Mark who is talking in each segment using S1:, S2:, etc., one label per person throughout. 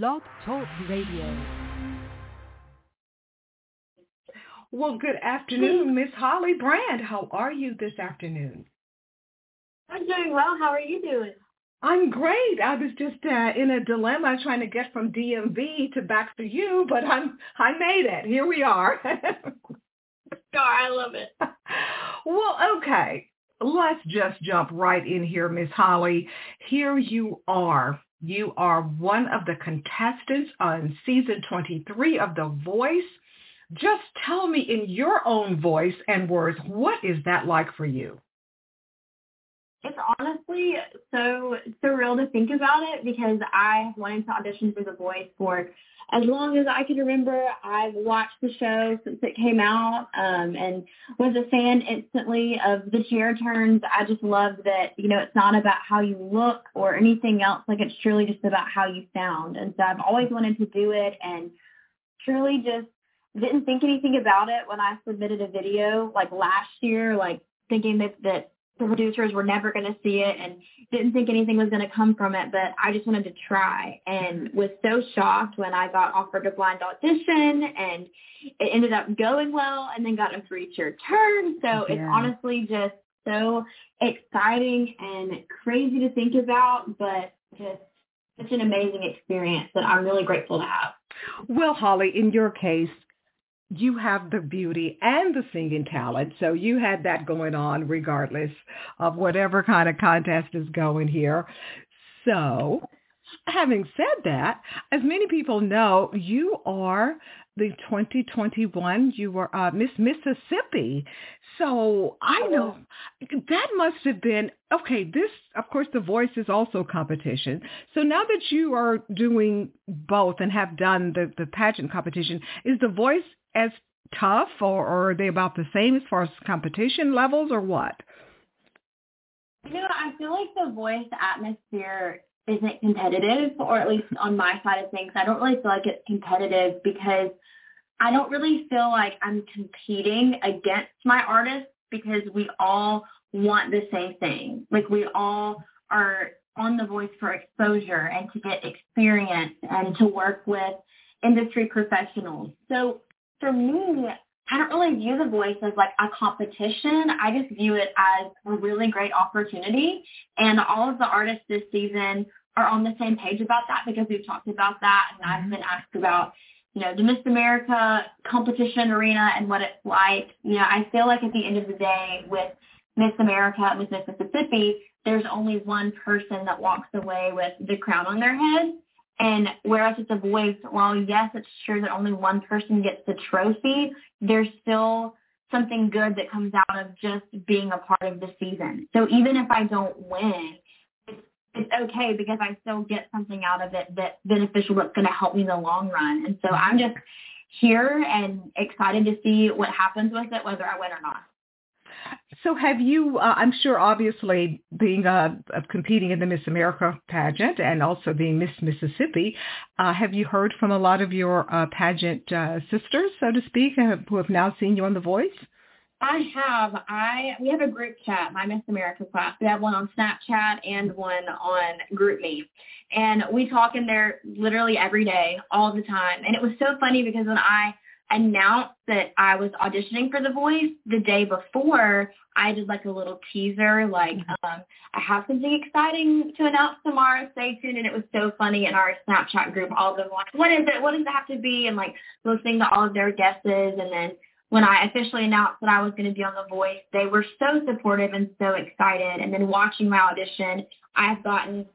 S1: Blog Talk Radio.
S2: Well, good afternoon, Miss Holly Brand. How are you this afternoon?
S3: I'm doing well. How are you doing?
S2: I'm great. I was just uh, in a dilemma trying to get from DMV to back to you, but I'm I made it. Here we are.
S3: Sure, I love it.
S2: well, okay. Let's just jump right in here, Miss Holly. Here you are. You are one of the contestants on season 23 of The Voice. Just tell me in your own voice and words, what is that like for you?
S3: It's honestly so surreal to think about it because I wanted to audition for The Voice for as long as I can remember. I've watched the show since it came out um, and was a fan instantly of the chair turns. I just love that, you know, it's not about how you look or anything else. Like it's truly just about how you sound. And so I've always wanted to do it and truly just didn't think anything about it when I submitted a video like last year, like thinking that, that the producers were never going to see it and didn't think anything was going to come from it, but I just wanted to try and was so shocked when I got offered a blind audition and it ended up going well and then got a three-chair turn. So yeah. it's honestly just so exciting and crazy to think about, but just such an amazing experience that I'm really grateful to have.
S2: Well, Holly, in your case, you have the beauty and the singing talent. So you had that going on regardless of whatever kind of contest is going here. So having said that, as many people know, you are the 2021, you were uh, Miss Mississippi. So I know that must have been, okay, this, of course, The Voice is also competition. So now that you are doing both and have done the, the pageant competition, is The Voice as tough or, or are they about the same as far as competition levels or what?
S3: You know, I feel like the voice atmosphere isn't competitive, or at least on my side of things, I don't really feel like it's competitive because I don't really feel like I'm competing against my artists because we all want the same thing. Like we all are on the voice for exposure and to get experience and to work with industry professionals. So for me, I don't really view the voice as like a competition. I just view it as a really great opportunity. And all of the artists this season are on the same page about that because we've talked about that and I've mm-hmm. been asked about, you know, the Miss America competition arena and what it's like. You know, I feel like at the end of the day with Miss America, and Miss Mississippi, there's only one person that walks away with the crown on their head. And whereas it's a voice, while yes, it's true that only one person gets the trophy, there's still something good that comes out of just being a part of the season. So even if I don't win, it's, it's okay because I still get something out of it that's beneficial that's going to help me in the long run. And so I'm just here and excited to see what happens with it, whether I win or not.
S2: So have you, uh, I'm sure obviously being uh, competing in the Miss America pageant and also being Miss Mississippi, uh, have you heard from a lot of your uh, pageant uh, sisters, so to speak, who have now seen you on The Voice?
S3: I have. I we have a group chat, my Miss America class. We have one on Snapchat and one on GroupMe. And we talk in there literally every day, all the time. And it was so funny because when I announced that I was auditioning for The Voice the day before, I did like a little teaser, like, mm-hmm. um, I have something exciting to announce tomorrow, stay tuned. And it was so funny in our Snapchat group, all of them like, what is it? What does it have to be? And like listening to all of their guesses. And then when I officially announced that I was going to be on The Voice, they were so supportive and so excited. And then watching my audition, I've gotten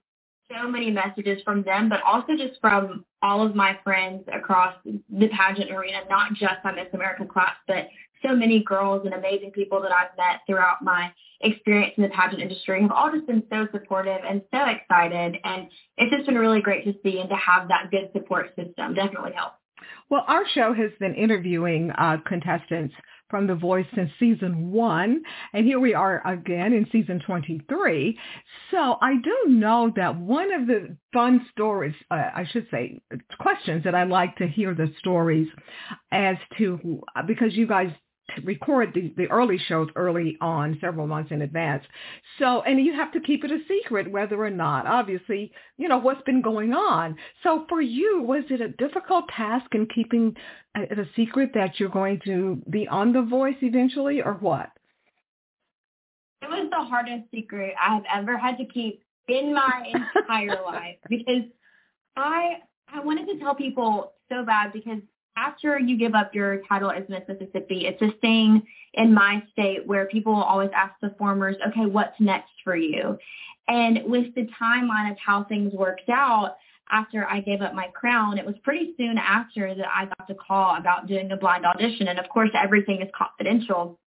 S3: so many messages from them, but also just from all of my friends across the pageant arena, not just my Miss America class, but so many girls and amazing people that I've met throughout my experience in the pageant industry have all just been so supportive and so excited. And it's just been really great to see and to have that good support system definitely helps.
S2: Well, our show has been interviewing uh, contestants from The Voice since season one, and here we are again in season 23. So I do know that one of the fun stories, uh, I should say, questions that I like to hear the stories as to, because you guys record the, the early shows early on, several months in advance. So, and you have to keep it a secret whether or not, obviously, you know, what's been going on. So for you, was it a difficult task in keeping it a secret that you're going to be on The Voice eventually or what?
S3: It was the hardest secret I've ever had to keep in my entire life because I I wanted to tell people so bad because after you give up your title as Miss Mississippi, it's a thing in my state where people always ask the formers, okay, what's next for you? And with the timeline of how things worked out, after I gave up my crown, it was pretty soon after that I got the call about doing a blind audition. And of course, everything is confidential.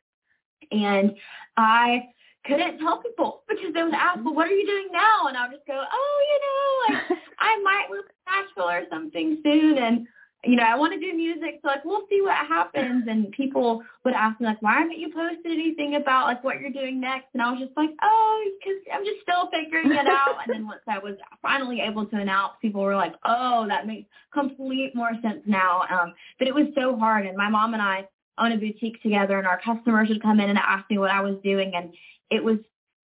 S3: And I couldn't tell people because they would ask, well, what are you doing now? And I would just go, oh, you know, like I might move to Nashville or something soon. And you know, I want to do music, so like we'll see what happens. And people would ask me like, why haven't you posted anything about like what you're doing next? And I was just like, oh, because I'm just still figuring it out. and then once I was finally able to announce, people were like, oh, that makes complete more sense now. Um, but it was so hard. And my mom and I own a boutique together, and our customers would come in and ask me what I was doing, and it was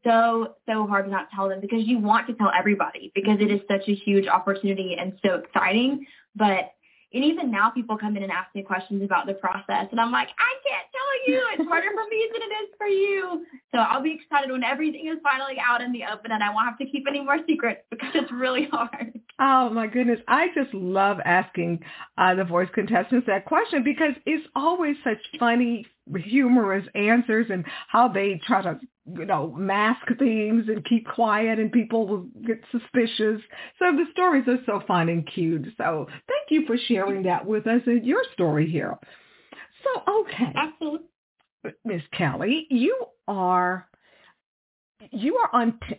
S3: so so hard to not tell them because you want to tell everybody because it is such a huge opportunity and so exciting but and even now people come in and ask me questions about the process and I'm like, I can't tell you. It's harder for me than it is for you. So I'll be excited when everything is finally out in the open and I won't have to keep any more secrets because it's really hard.
S2: Oh my goodness. I just love asking uh, the voice contestants that question because it's always such funny, humorous answers and how they try to you know, mask things and keep quiet and people will get suspicious. So the stories are so fun and cute. So thank you for sharing that with us and your story here. So, okay.
S3: Absolutely.
S2: Miss Kelly, you are, you are on t-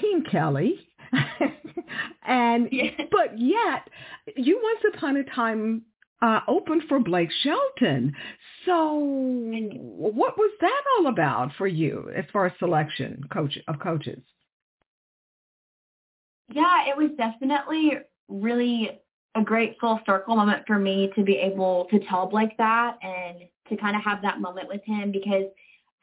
S2: Team Kelly. and, but yet you once upon a time uh, open for Blake Shelton. So what was that all about for you as far as selection coach of coaches?
S3: Yeah, it was definitely really a great full circle moment for me to be able to tell Blake that and to kind of have that moment with him because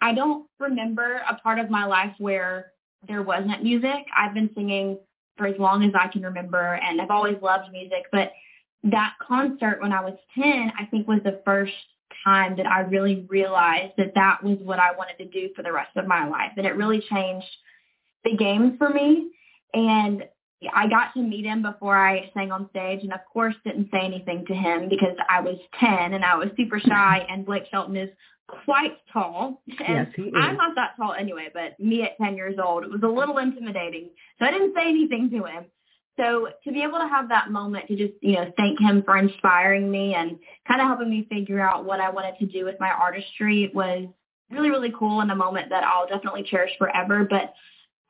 S3: I don't remember a part of my life where there wasn't music. I've been singing for as long as I can remember and I've always loved music, but that concert when I was 10, I think was the first time that I really realized that that was what I wanted to do for the rest of my life. And it really changed the game for me. And I got to meet him before I sang on stage and of course didn't say anything to him because I was 10 and I was super shy and Blake Shelton is quite tall.
S2: And yes, he is.
S3: I'm not that tall anyway, but me at 10 years old, it was a little intimidating. So I didn't say anything to him. So to be able to have that moment to just, you know, thank him for inspiring me and kind of helping me figure out what I wanted to do with my artistry was really, really cool and a moment that I'll definitely cherish forever. But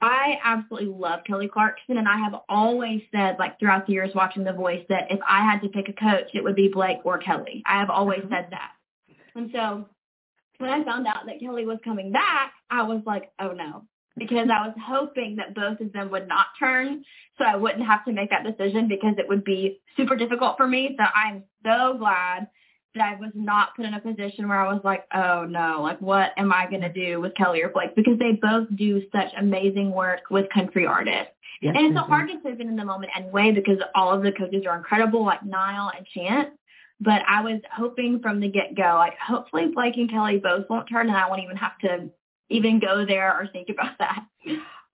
S3: I absolutely love Kelly Clarkson and I have always said like throughout the years watching The Voice that if I had to pick a coach, it would be Blake or Kelly. I have always mm-hmm. said that. And so when I found out that Kelly was coming back, I was like, oh no, because I was hoping that both of them would not turn so I wouldn't have to make that decision because it would be super difficult for me. So I'm so glad that I was not put in a position where I was like, oh no, like what am I going to do with Kelly or Blake? Because they both do such amazing work with country artists. Yes, and it's a hard decision in the moment anyway because all of the coaches are incredible, like Niall and Chance. But I was hoping from the get-go, like hopefully Blake and Kelly both won't turn and I won't even have to even go there or think about that.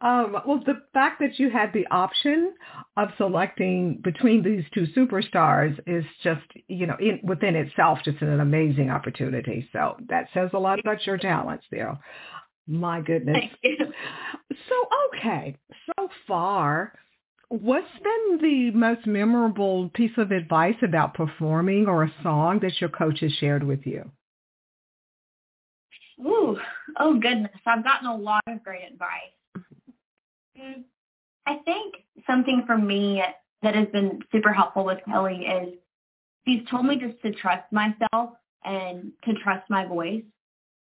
S2: Um, well, the fact that you had the option of selecting between these two superstars is just, you know, in, within itself just an amazing opportunity. So that says a lot about your talents there. My goodness. So, okay. So far, what's been the most memorable piece of advice about performing or a song that your coach has shared with you?
S3: Ooh, oh goodness. I've gotten a lot of great advice. Mm, I think something for me that has been super helpful with Kelly is she's told me just to trust myself and to trust my voice.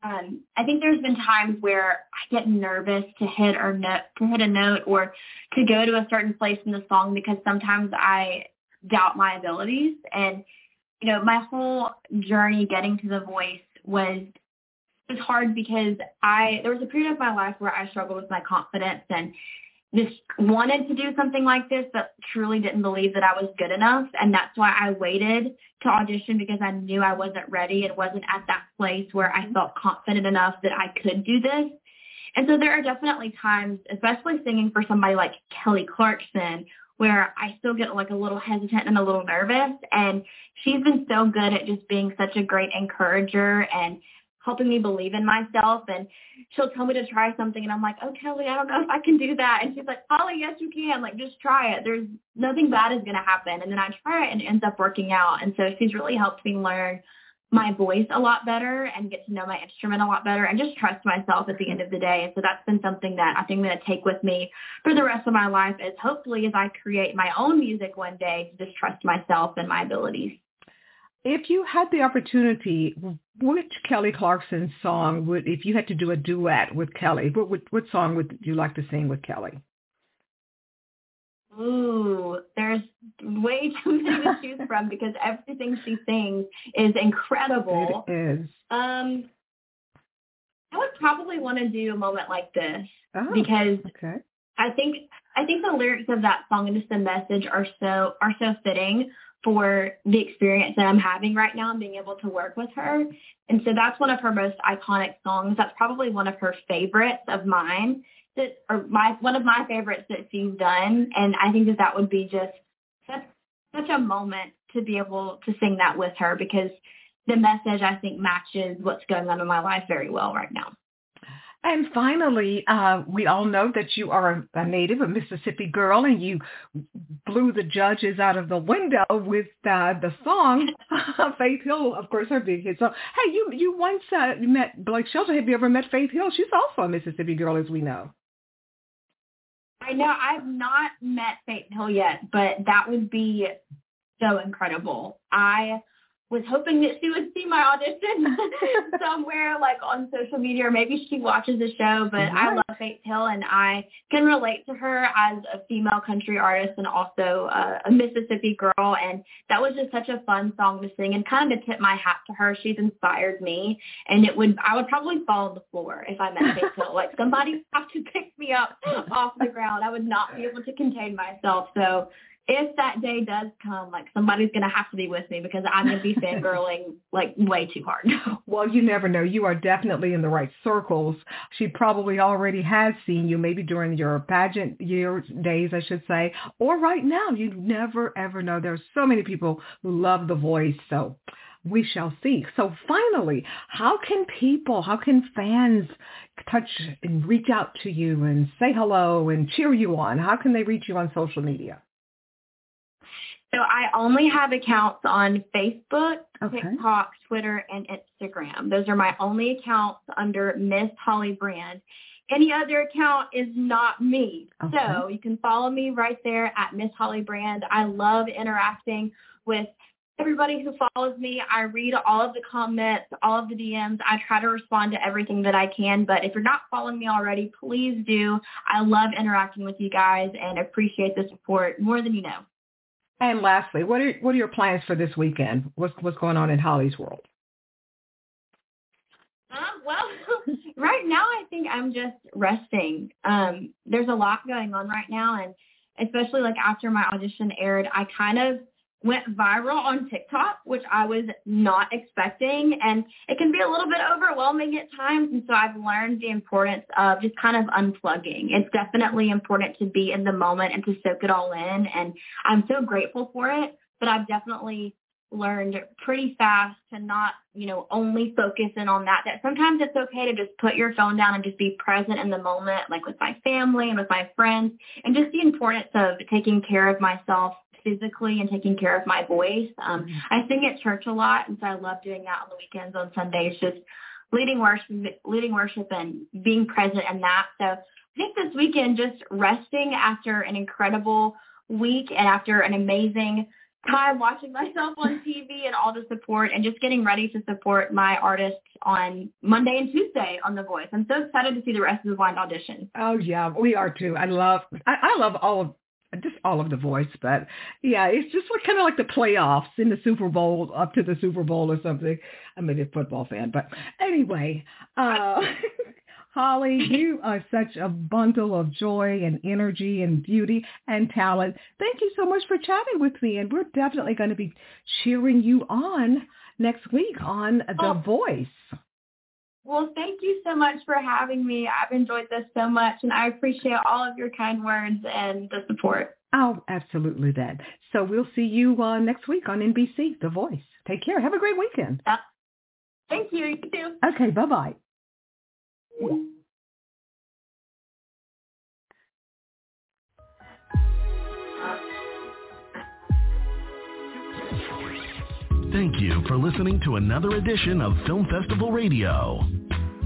S3: Um, I think there's been times where I get nervous to hit or note, to hit a note or to go to a certain place in the song because sometimes I doubt my abilities. And you know, my whole journey getting to the voice was was hard because I there was a period of my life where I struggled with my confidence and just wanted to do something like this, but truly didn't believe that I was good enough. And that's why I waited to audition because I knew I wasn't ready and wasn't at that place where I felt confident enough that I could do this. And so there are definitely times, especially singing for somebody like Kelly Clarkson, where I still get like a little hesitant and a little nervous. And she's been so good at just being such a great encourager and helping me believe in myself. And she'll tell me to try something and I'm like, oh, Kelly, I don't know if I can do that. And she's like, Holly, yes, you can. Like, just try it. There's nothing bad is going to happen. And then I try it and it ends up working out. And so she's really helped me learn my voice a lot better and get to know my instrument a lot better and just trust myself at the end of the day. And so that's been something that I think I'm going to take with me for the rest of my life is hopefully as I create my own music one day to just trust myself and my abilities.
S2: If you had the opportunity, which Kelly Clarkson song would, if you had to do a duet with Kelly, what, what, what song would you like to sing with Kelly?
S3: Ooh, there's way too many to choose from because everything she sings is incredible.
S2: It is.
S3: Um, I would probably want to do a moment like this
S2: oh,
S3: because
S2: okay.
S3: I think I think the lyrics of that song and just the message are so are so fitting for the experience that I'm having right now and being able to work with her. And so that's one of her most iconic songs. That's probably one of her favorites of mine that, or my, one of my favorites that she's done. And I think that that would be just such, such a moment to be able to sing that with her because the message I think matches what's going on in my life very well right now.
S2: And finally, uh, we all know that you are a, native, a Mississippi girl, and you blew the judges out of the window with uh, the song Faith Hill, of course, her big hit song. Hey, you you once uh, met Blake Shelton. Have you ever met Faith Hill? She's also a Mississippi girl, as we know.
S3: I know I've not met Faith Hill yet, but that would be so incredible. I was hoping that she would see my audition somewhere like on social media or maybe she watches the show but. I love Faith Hill and I can relate to her as a female country artist and also uh, a Mississippi girl and that was just such a fun song to sing and kind of to tip my hat to her. She's inspired me and it would I would probably fall on the floor if I met Faith Hill. Like somebody have to pick me up off the ground. I would not be able to contain myself. So if that day does come, like somebody's going to have to be with me because I'm going to be fangirling like way too hard.
S2: Well, you never know. You are definitely in the right circles. She probably already has seen you, maybe during your pageant year days, I should say, or right now. You never ever know. There are so many people who love the voice. So we shall see. So finally, how can people, how can fans touch and reach out to you and say hello and cheer you on? How can they reach you on social media?
S3: So I only have accounts on Facebook,
S2: okay.
S3: TikTok, Twitter, and Instagram. Those are my only accounts under Miss Holly Brand. Any other account is not me.
S2: Okay.
S3: So you can follow me right there at Miss Holly Brand. I love interacting with everybody who follows me. I read all of the comments, all of the DMs. I try to respond to everything that I can. But if you're not following me already, please do. I love interacting with you guys and appreciate the support more than you know.
S2: And lastly, what are what are your plans for this weekend? What's what's going on in Holly's world?
S3: Um, well, right now I think I'm just resting. Um, there's a lot going on right now, and especially like after my audition aired, I kind of went viral on TikTok, which I was not expecting. And it can be a little bit overwhelming at times. And so I've learned the importance of just kind of unplugging. It's definitely important to be in the moment and to soak it all in. And I'm so grateful for it. But I've definitely learned pretty fast to not, you know, only focus in on that. That sometimes it's okay to just put your phone down and just be present in the moment, like with my family and with my friends, and just the importance of taking care of myself physically and taking care of my voice. Um, mm-hmm. I sing at church a lot, and so I love doing that on the weekends, on Sundays, just leading worship, leading worship, and being present in that. So I think this weekend, just resting after an incredible week and after an amazing time watching myself on TV and all the support and just getting ready to support my artists on Monday and Tuesday on The Voice. I'm so excited to see the rest of the blind audition.
S2: Oh yeah, we are too. I love I, I love all of just all of the voice, but yeah, it's just like, kind of like the playoffs in the Super Bowl up to the Super Bowl or something. I'm a football fan, but anyway, uh, Holly, you are such a bundle of joy and energy and beauty and talent. Thank you so much for chatting with me, and we're definitely going to be cheering you on next week on The oh. Voice.
S3: Well, thank you so much for having me. I've enjoyed this so much, and I appreciate all of your kind words and the support.
S2: Oh, absolutely, that. So we'll see you uh, next week on NBC, The Voice. Take care. Have a great weekend.
S3: Yeah. Thank you. You too.
S2: Okay, bye-bye.
S4: Thank you for listening to another edition of Film Festival Radio